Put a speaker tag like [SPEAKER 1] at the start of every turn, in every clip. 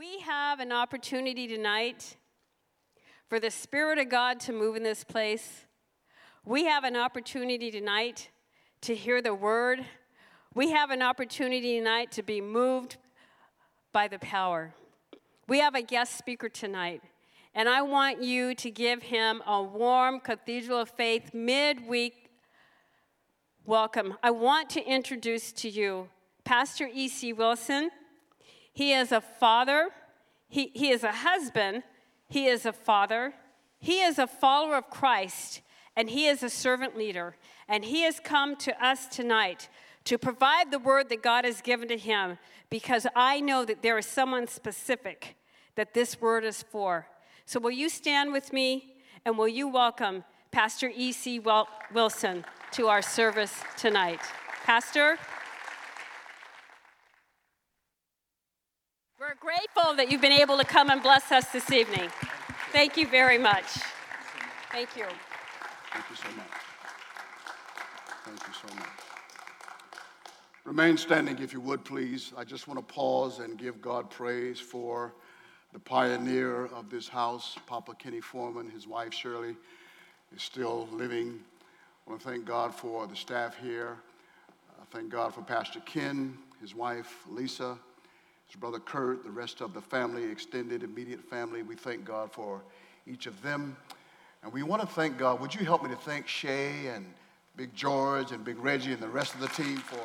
[SPEAKER 1] We have an opportunity tonight for the Spirit of God to move in this place. We have an opportunity tonight to hear the word. We have an opportunity tonight to be moved by the power. We have a guest speaker tonight, and I want you to give him a warm Cathedral of Faith midweek welcome. I want to introduce to you Pastor E.C. Wilson. He is a father, he, he is a husband, he is a father, he is a follower of Christ, and he is a servant leader. And he has come to us tonight to provide the word that God has given to him because I know that there is someone specific that this word is for. So, will you stand with me and will you welcome Pastor E.C. Wilson to our service tonight? Pastor? We're grateful that you've been able to come and bless us this evening. Thank you very much. Thank you.
[SPEAKER 2] Thank you so much. Thank you so much. Remain standing if you would, please. I just want to pause and give God praise for the pioneer of this house, Papa Kenny Foreman. His wife, Shirley, is still living. I want to thank God for the staff here. I thank God for Pastor Ken, his wife, Lisa, his brother Kurt, the rest of the family, extended, immediate family. We thank God for each of them. And we want to thank God. Would you help me to thank Shay and Big George and Big Reggie and the rest of the team for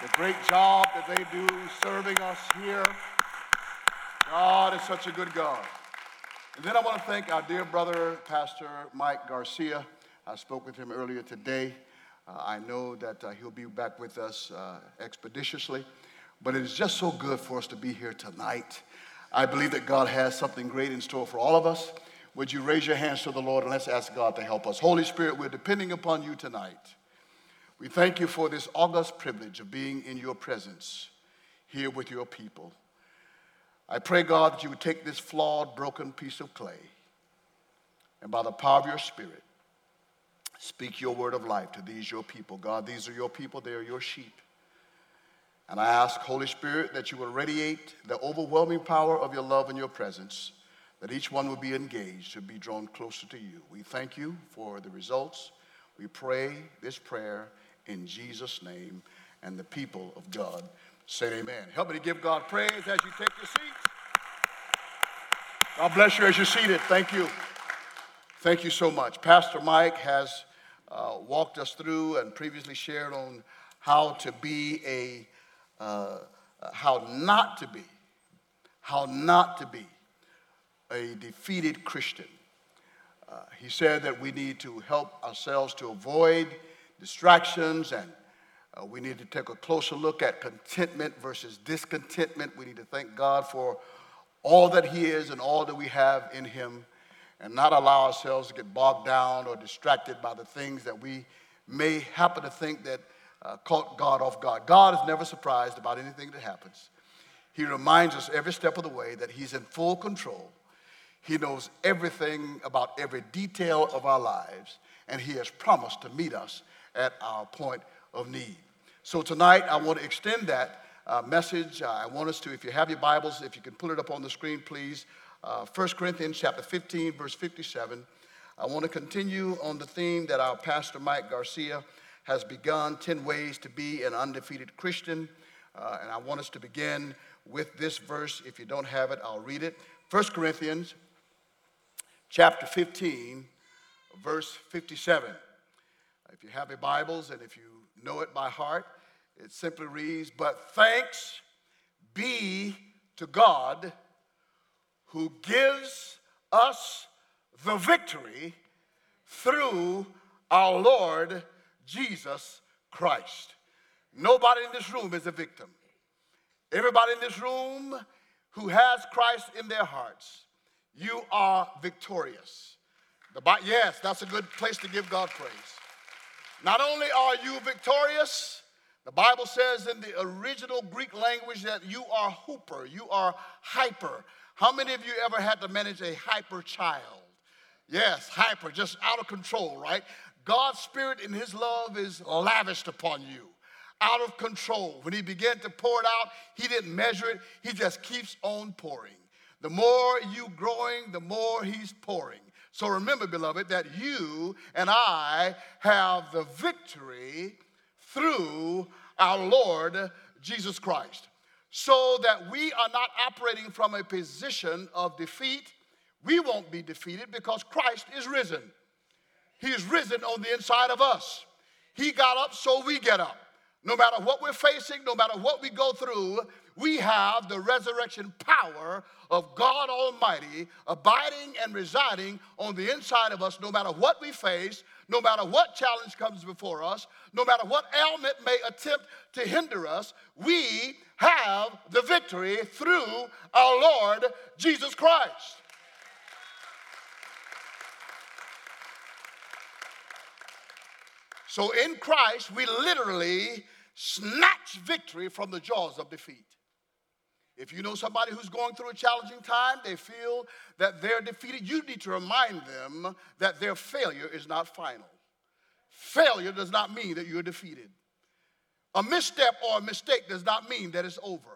[SPEAKER 2] the great job that they do serving us here. God is such a good God. And then I want to thank our dear brother, Pastor Mike Garcia. I spoke with him earlier today. Uh, I know that uh, he'll be back with us uh, expeditiously. But it is just so good for us to be here tonight. I believe that God has something great in store for all of us. Would you raise your hands to the Lord and let's ask God to help us? Holy Spirit, we're depending upon you tonight. We thank you for this august privilege of being in your presence here with your people. I pray, God, that you would take this flawed, broken piece of clay and by the power of your Spirit, speak your word of life to these, your people. God, these are your people, they are your sheep. And I ask, Holy Spirit, that you will radiate the overwhelming power of your love and your presence, that each one will be engaged to be drawn closer to you. We thank you for the results. We pray this prayer in Jesus' name, and the people of God say amen. Help me to give God praise as you take your seats. God bless you as you're seated. Thank you. Thank you so much. Pastor Mike has uh, walked us through and previously shared on how to be a uh, how not to be, how not to be a defeated Christian. Uh, he said that we need to help ourselves to avoid distractions and uh, we need to take a closer look at contentment versus discontentment. We need to thank God for all that He is and all that we have in Him and not allow ourselves to get bogged down or distracted by the things that we may happen to think that uh, caught God off guard. God is never surprised about anything that happens. He reminds us every step of the way that He's in full control. He knows everything about every detail of our lives, and He has promised to meet us at our point of need. So tonight, I want to extend that uh, message. Uh, I want us to, if you have your Bibles, if you can pull it up on the screen, please. Uh, 1 Corinthians chapter 15, verse 57. I want to continue on the theme that our pastor Mike Garcia has begun 10 ways to be an undefeated Christian. Uh, and I want us to begin with this verse. If you don't have it, I'll read it. 1 Corinthians chapter 15, verse 57. If you have your Bibles and if you know it by heart, it simply reads, But thanks be to God who gives us the victory through our Lord Jesus Christ. Nobody in this room is a victim. Everybody in this room who has Christ in their hearts, you are victorious. The, yes, that's a good place to give God praise. Not only are you victorious, the Bible says in the original Greek language that you are hooper, you are hyper. How many of you ever had to manage a hyper child? Yes, hyper, just out of control, right? God's Spirit and His love is lavished upon you. out of control. When he began to pour it out, he didn't measure it, he just keeps on pouring. The more you growing, the more he's pouring. So remember, beloved, that you and I have the victory through our Lord Jesus Christ. So that we are not operating from a position of defeat. We won't be defeated because Christ is risen. He is risen on the inside of us. He got up, so we get up. No matter what we're facing, no matter what we go through, we have the resurrection power of God Almighty abiding and residing on the inside of us, no matter what we face, no matter what challenge comes before us, no matter what ailment may attempt to hinder us, we have the victory through our Lord Jesus Christ. So in Christ, we literally snatch victory from the jaws of defeat. If you know somebody who's going through a challenging time, they feel that they're defeated, you need to remind them that their failure is not final. Failure does not mean that you're defeated. A misstep or a mistake does not mean that it's over.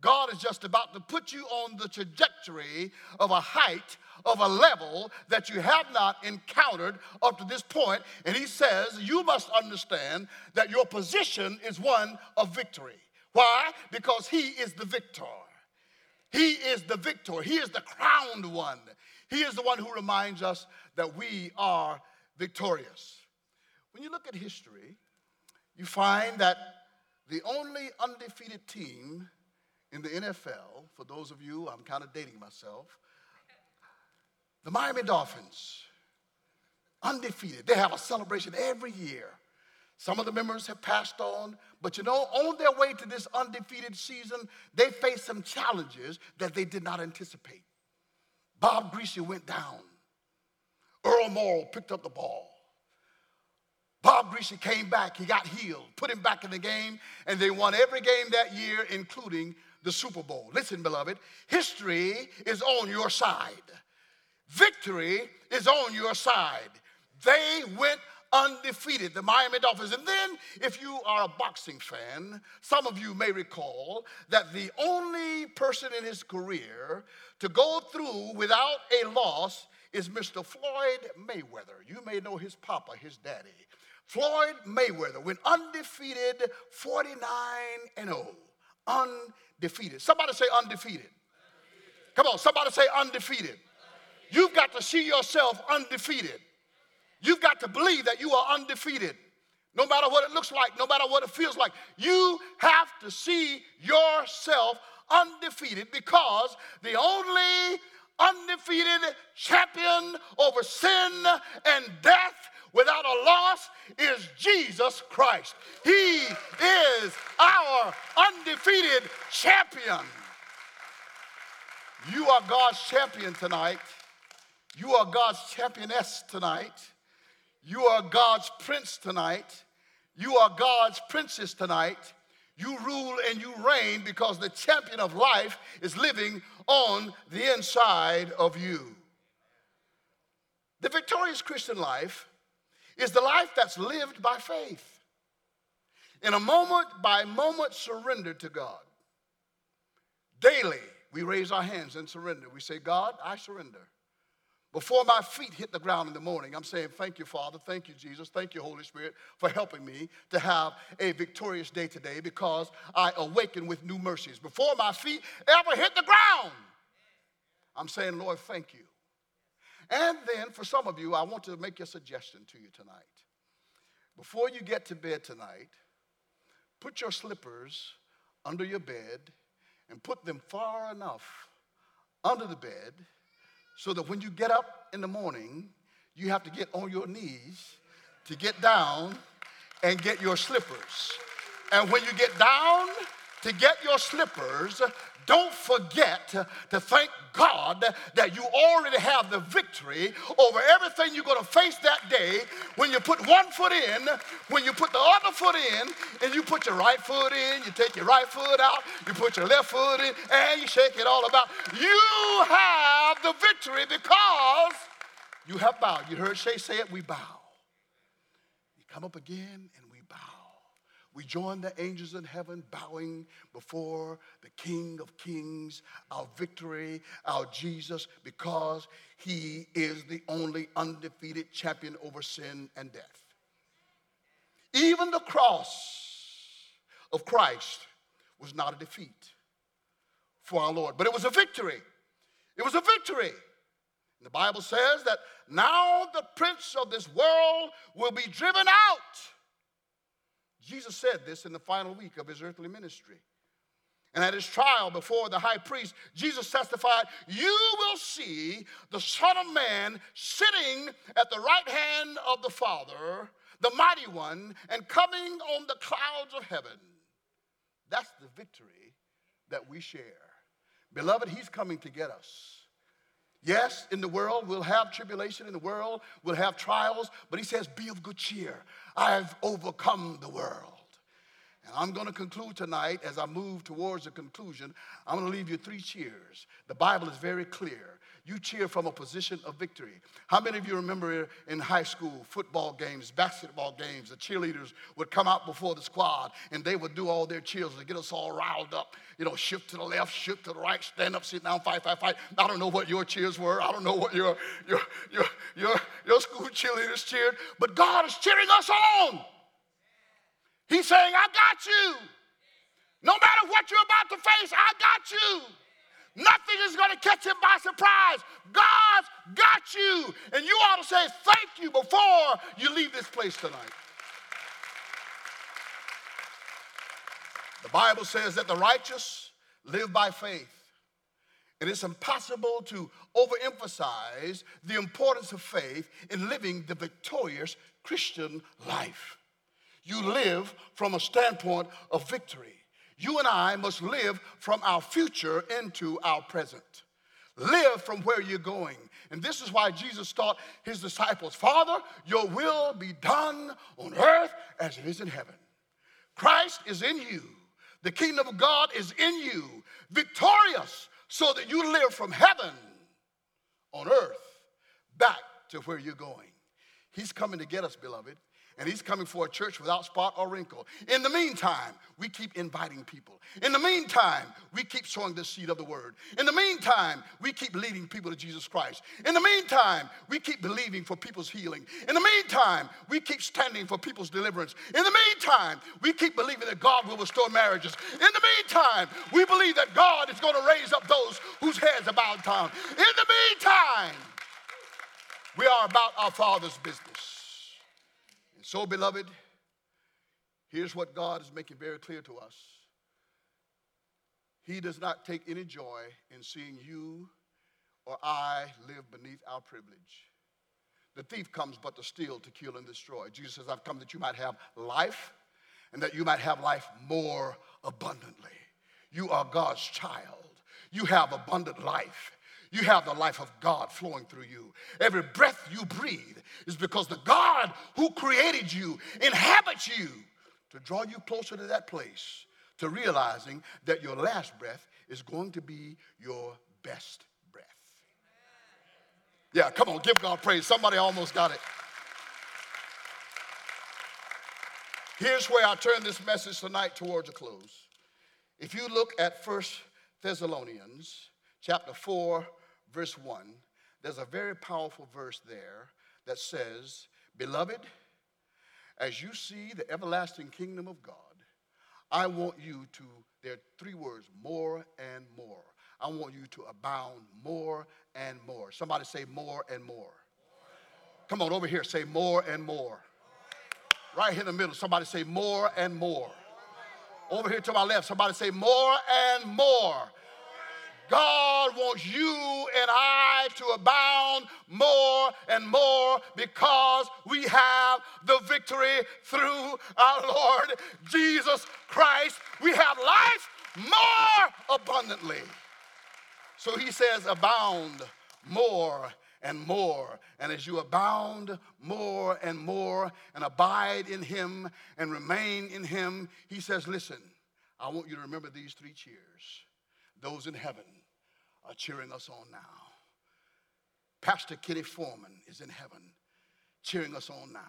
[SPEAKER 2] God is just about to put you on the trajectory of a height, of a level that you have not encountered up to this point. And He says, You must understand that your position is one of victory. Why? Because He is the victor. He is the victor. He is the crowned one. He is the one who reminds us that we are victorious. When you look at history, you find that the only undefeated team in the NFL, for those of you, I'm kind of dating myself, the Miami Dolphins, undefeated. They have a celebration every year. Some of the members have passed on, but you know, on their way to this undefeated season, they faced some challenges that they did not anticipate. Bob Griese went down. Earl Morrall picked up the ball. Bob Griese came back, he got healed, put him back in the game, and they won every game that year, including the Super Bowl. Listen, beloved, history is on your side. Victory is on your side. They went undefeated, the Miami Dolphins. And then, if you are a boxing fan, some of you may recall that the only person in his career to go through without a loss is Mr. Floyd Mayweather. You may know his papa, his daddy. Floyd Mayweather went undefeated 49 and 0. Undefeated. Somebody say undefeated. Come on, somebody say undefeated. You've got to see yourself undefeated. You've got to believe that you are undefeated. No matter what it looks like, no matter what it feels like, you have to see yourself undefeated because the only undefeated champion over sin and death without a loss is Jesus Christ. He is our undefeated champion. You are God's champion tonight. You are God's championess tonight. You are God's prince tonight. You are God's princess tonight. You rule and you reign because the champion of life is living on the inside of you. The victorious Christian life is the life that's lived by faith. In a moment by moment surrender to God. Daily, we raise our hands and surrender. We say, God, I surrender. Before my feet hit the ground in the morning, I'm saying, Thank you, Father. Thank you, Jesus. Thank you, Holy Spirit, for helping me to have a victorious day today because I awaken with new mercies. Before my feet ever hit the ground, I'm saying, Lord, thank you. And then for some of you, I want to make a suggestion to you tonight. Before you get to bed tonight, put your slippers under your bed and put them far enough under the bed so that when you get up in the morning, you have to get on your knees to get down and get your slippers. And when you get down to get your slippers, don't forget to thank God that you already have the victory over everything you're going to face that day when you put one foot in, when you put the other foot in, and you put your right foot in, you take your right foot out, you put your left foot in, and you shake it all about. You have the victory because you have bowed. You heard Shay say it, we bow. We come up again and we join the angels in heaven bowing before the King of Kings, our victory, our Jesus, because he is the only undefeated champion over sin and death. Even the cross of Christ was not a defeat for our Lord, but it was a victory. It was a victory. And the Bible says that now the prince of this world will be driven out. Jesus said this in the final week of his earthly ministry. And at his trial before the high priest, Jesus testified, You will see the Son of Man sitting at the right hand of the Father, the mighty one, and coming on the clouds of heaven. That's the victory that we share. Beloved, he's coming to get us. Yes, in the world we'll have tribulation, in the world we'll have trials, but he says, Be of good cheer. I've overcome the world. And I'm going to conclude tonight as I move towards the conclusion. I'm going to leave you three cheers. The Bible is very clear. You cheer from a position of victory. How many of you remember in high school football games, basketball games, the cheerleaders would come out before the squad and they would do all their cheers to get us all riled up. You know, shift to the left, shift to the right, stand up, sit down, fight, fight, fight. I don't know what your cheers were. I don't know what your your your your, your school cheerleaders cheered, but God is cheering us on. He's saying, I got you. No matter what you're about to face, I got you. Nothing is going to catch him by surprise. God's got you. And you ought to say thank you before you leave this place tonight. The Bible says that the righteous live by faith. And it's impossible to overemphasize the importance of faith in living the victorious Christian life. You live from a standpoint of victory you and I must live from our future into our present. Live from where you're going. And this is why Jesus taught his disciples Father, your will be done on earth as it is in heaven. Christ is in you, the kingdom of God is in you, victorious, so that you live from heaven on earth back to where you're going. He's coming to get us, beloved and he's coming for a church without spot or wrinkle. In the meantime, we keep inviting people. In the meantime, we keep sowing the seed of the word. In the meantime, we keep leading people to Jesus Christ. In the meantime, we keep believing for people's healing. In the meantime, we keep standing for people's deliverance. In the meantime, we keep believing that God will restore marriages. In the meantime, we believe that God is going to raise up those whose heads are bowed down. In the meantime, we are about our Father's business. So, beloved, here's what God is making very clear to us He does not take any joy in seeing you or I live beneath our privilege. The thief comes but to steal, to kill, and destroy. Jesus says, I've come that you might have life and that you might have life more abundantly. You are God's child. You have abundant life. You have the life of God flowing through you. Every breath you breathe is because the God who created you inhabits you to draw you closer to that place, to realizing that your last breath is going to be your best breath. Yeah, come on, give God praise. Somebody almost got it. Here's where I turn this message tonight towards a close. If you look at First Thessalonians chapter 4, verse 1, there's a very powerful verse there that says, Beloved, as you see the everlasting kingdom of God, I want you to, there are three words, more and more. I want you to abound more and more. Somebody say more and more. Come on over here, say more and more. Right here in the middle, somebody say more and more. Over here to my left, somebody say more and more. God wants you and I to abound more and more because we have the victory through our Lord Jesus Christ. We have life more abundantly. So he says, abound more and more. And as you abound more and more and abide in him and remain in him, he says, listen, I want you to remember these three cheers. Those in heaven are cheering us on now. Pastor Kenny Foreman is in heaven cheering us on now.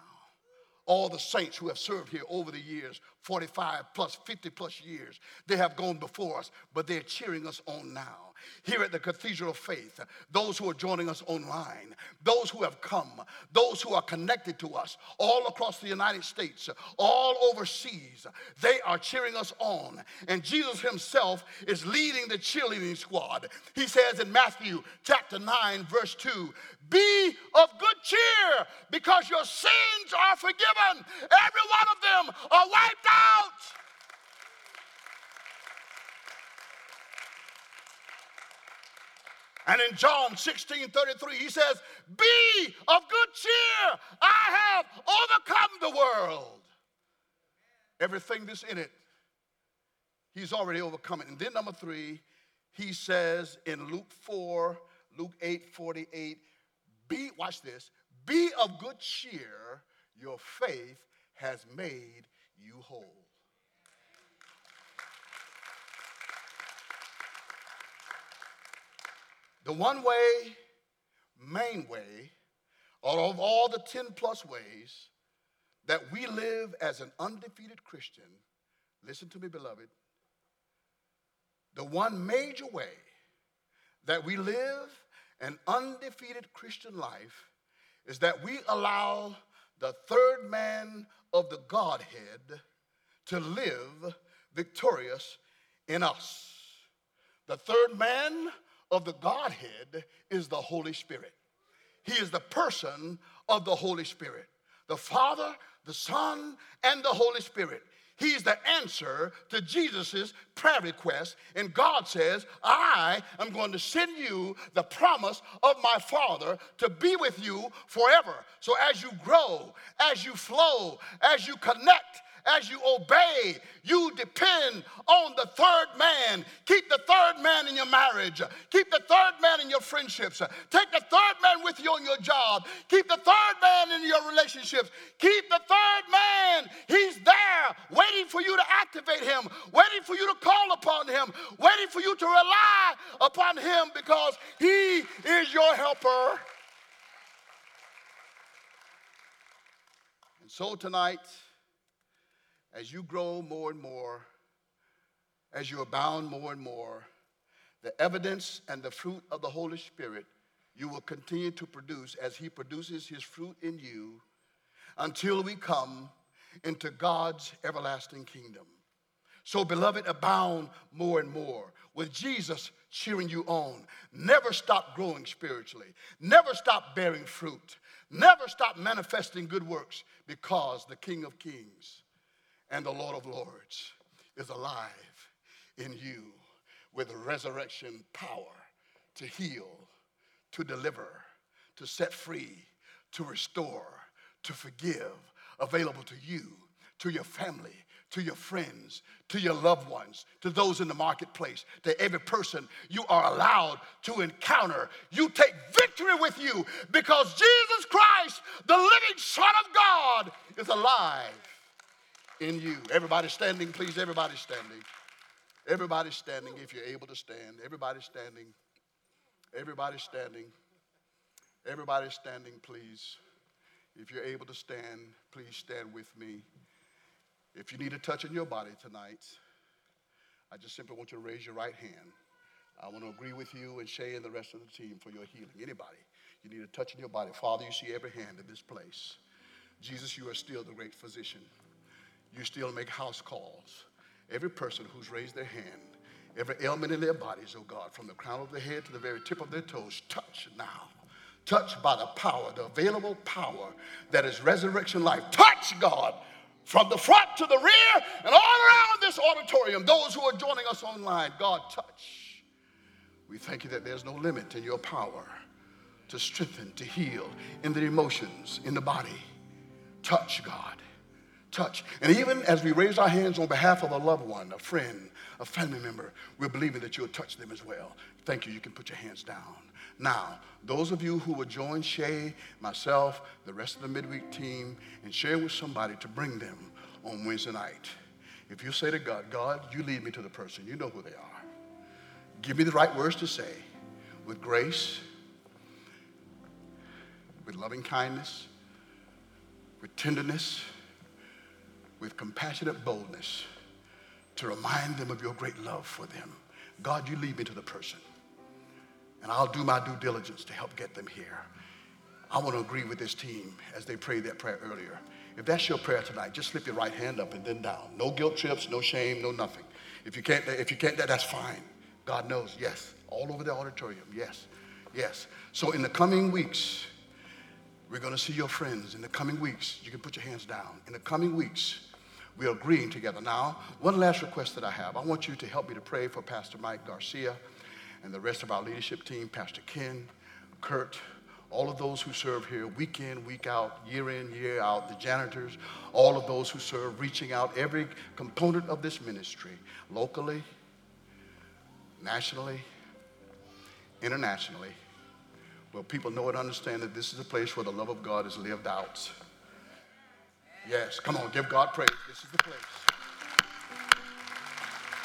[SPEAKER 2] all the saints who have served here over the years 45 plus, 50 plus years. They have gone before us, but they're cheering us on now. Here at the Cathedral of Faith, those who are joining us online, those who have come, those who are connected to us all across the United States, all overseas, they are cheering us on. And Jesus himself is leading the cheerleading squad. He says in Matthew chapter 9, verse 2 Be of good cheer because your sins are forgiven. Every one of them are wiped out. And in John 16 33, he says, Be of good cheer. I have overcome the world. Everything that's in it, he's already overcome it. And then, number three, he says in Luke 4, Luke 8 48, Be, watch this, be of good cheer. Your faith has made you whole. The one way, main way, out of all the 10 plus ways that we live as an undefeated Christian, listen to me, beloved. The one major way that we live an undefeated Christian life is that we allow the third man of the Godhead to live victorious in us. The third man of the Godhead is the Holy Spirit. He is the person of the Holy Spirit. The Father, the Son, and the Holy Spirit. He's the answer to Jesus' prayer request. And God says, I am going to send you the promise of my Father to be with you forever. So as you grow, as you flow, as you connect, as you obey, you depend on the third man. Keep the third man in your marriage. Keep the third man in your friendships. Take the third man with you on your job. Keep the third man in your relationships. Keep the third man. He's there waiting for you to activate him, waiting for you to call upon him, waiting for you to rely upon him because he is your helper. And so tonight, as you grow more and more, as you abound more and more, the evidence and the fruit of the Holy Spirit you will continue to produce as He produces His fruit in you until we come into God's everlasting kingdom. So, beloved, abound more and more with Jesus cheering you on. Never stop growing spiritually, never stop bearing fruit, never stop manifesting good works because the King of Kings and the Lord of Lords is alive in you with resurrection power to heal, to deliver, to set free, to restore, to forgive, available to you, to your family, to your friends, to your loved ones, to those in the marketplace, to every person you are allowed to encounter. You take victory with you because Jesus Christ, the living Son of God, is alive in you. Everybody standing, please. Everybody standing. Everybody standing if you're able to stand. Everybody standing. Everybody standing. Everybody standing, please. If you're able to stand, please stand with me. If you need a touch in your body tonight, I just simply want you to raise your right hand. I want to agree with you and Shay and the rest of the team for your healing. Anybody, you need a touch in your body. Father, you see every hand in this place. Jesus, you are still the great physician you still make house calls. Every person who's raised their hand, every ailment in their bodies, oh God, from the crown of their head to the very tip of their toes, touch now. Touch by the power, the available power that is resurrection life. Touch, God, from the front to the rear and all around this auditorium, those who are joining us online. God, touch. We thank you that there's no limit in your power to strengthen, to heal in the emotions, in the body. Touch, God touch. And even as we raise our hands on behalf of a loved one, a friend, a family member, we're believing that you'll touch them as well. Thank you. You can put your hands down. Now, those of you who will join Shay, myself, the rest of the midweek team, and share with somebody to bring them on Wednesday night. If you say to God, God, you lead me to the person, you know who they are. Give me the right words to say with grace, with loving kindness, with tenderness with compassionate boldness to remind them of your great love for them. God, you lead me to the person. And I'll do my due diligence to help get them here. I want to agree with this team as they prayed that prayer earlier. If that's your prayer tonight, just slip your right hand up and then down. No guilt trips, no shame, no nothing. If you can't, if you can't, that's fine. God knows. Yes. All over the auditorium. Yes. Yes. So in the coming weeks, we're going to see your friends. In the coming weeks, you can put your hands down. In the coming weeks, we're agreeing together. Now, one last request that I have. I want you to help me to pray for Pastor Mike Garcia and the rest of our leadership team, Pastor Ken, Kurt, all of those who serve here week in, week out, year in, year out, the janitors, all of those who serve, reaching out every component of this ministry, locally, nationally, internationally, where people know and understand that this is a place where the love of God is lived out. Yes, come on, give God praise. This is the place.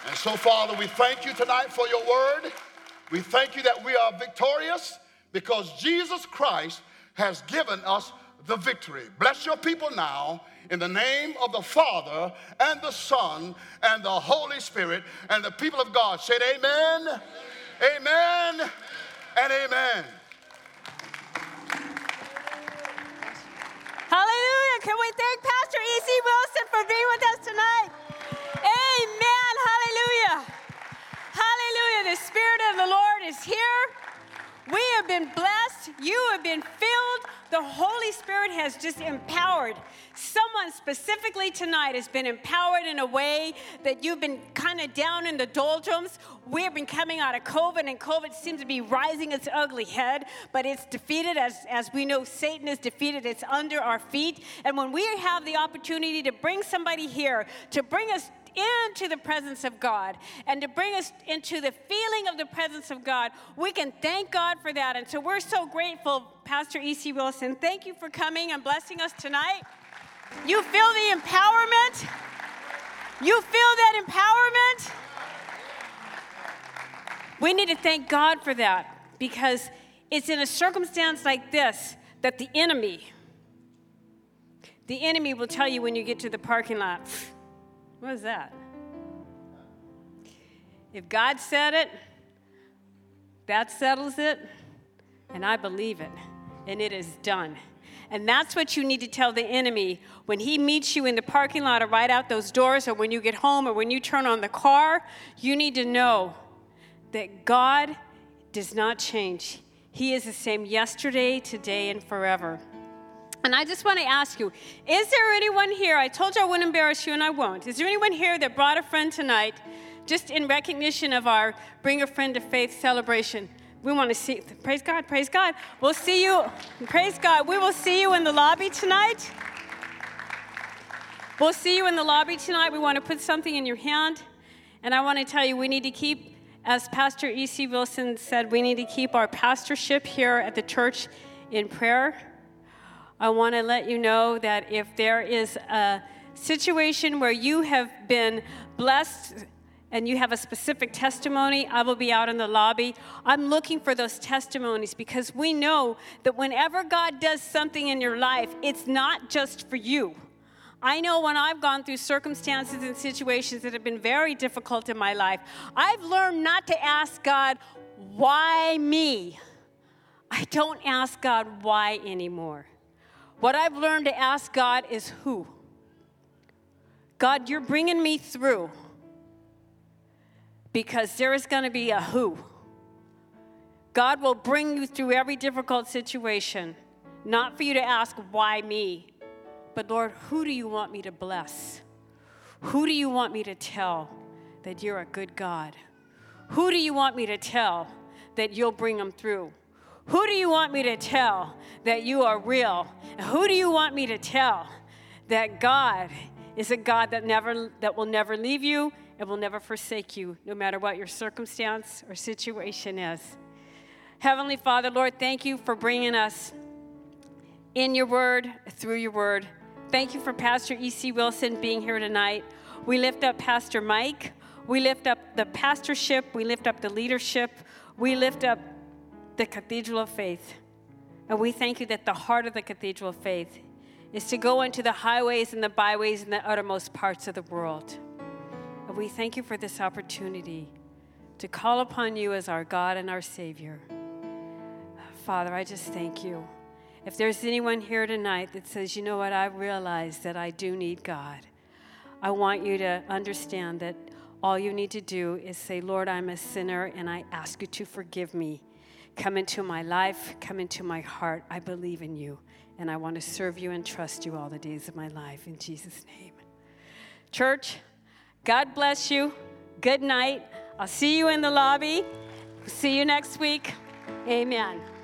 [SPEAKER 2] And so, Father, we thank you tonight for your word. We thank you that we are victorious because Jesus Christ has given us the victory. Bless your people now in the name of the Father and the Son and the Holy Spirit. And the people of God said, Amen, amen, and amen.
[SPEAKER 1] Can we thank Pastor E.C. Wilson for being with us tonight? Amen. Hallelujah. Hallelujah. The Spirit of the Lord is here. We have been blessed. You have been filled. The Holy Spirit has just empowered. Someone specifically tonight has been empowered in a way that you've been kind of down in the doldrums. We've been coming out of COVID, and COVID seems to be rising its ugly head, but it's defeated. As, as we know, Satan is defeated, it's under our feet. And when we have the opportunity to bring somebody here, to bring us into the presence of God and to bring us into the feeling of the presence of God, we can thank God for that. And so we're so grateful, Pastor E.C. Wilson. Thank you for coming and blessing us tonight. You feel the empowerment? You feel that empowerment? We need to thank God for that because it's in a circumstance like this that the enemy, the enemy will tell you when you get to the parking lot, what is that? If God said it, that settles it, and I believe it, and it is done. And that's what you need to tell the enemy when he meets you in the parking lot or right out those doors, or when you get home, or when you turn on the car. You need to know that God does not change. He is the same yesterday, today, and forever. And I just want to ask you is there anyone here? I told you I wouldn't embarrass you, and I won't. Is there anyone here that brought a friend tonight just in recognition of our Bring a Friend to Faith celebration? We want to see, praise God, praise God. We'll see you, praise God. We will see you in the lobby tonight. We'll see you in the lobby tonight. We want to put something in your hand. And I want to tell you, we need to keep, as Pastor E.C. Wilson said, we need to keep our pastorship here at the church in prayer. I want to let you know that if there is a situation where you have been blessed and you have a specific testimony, I will be out in the lobby. I'm looking for those testimonies because we know that whenever God does something in your life, it's not just for you. I know when I've gone through circumstances and situations that have been very difficult in my life, I've learned not to ask God, why me? I don't ask God why anymore. What I've learned to ask God is who? God, you're bringing me through because there is going to be a who. God will bring you through every difficult situation, not for you to ask, why me? But Lord, who do you want me to bless? Who do you want me to tell that you're a good God? Who do you want me to tell that you'll bring them through? Who do you want me to tell that you are real? Who do you want me to tell that God is a God that never that will never leave you and will never forsake you no matter what your circumstance or situation is. Heavenly Father, Lord, thank you for bringing us in your word, through your word. Thank you for Pastor E.C. Wilson being here tonight. We lift up Pastor Mike. We lift up the pastorship. We lift up the leadership. We lift up the Cathedral of Faith. And we thank you that the heart of the Cathedral of Faith is to go into the highways and the byways and the uttermost parts of the world. And we thank you for this opportunity to call upon you as our God and our Savior. Father, I just thank you. If there's anyone here tonight that says, you know what, I realize that I do need God, I want you to understand that all you need to do is say, Lord, I'm a sinner and I ask you to forgive me. Come into my life, come into my heart. I believe in you and I want to serve you and trust you all the days of my life in Jesus' name. Church, God bless you. Good night. I'll see you in the lobby. See you next week. Amen.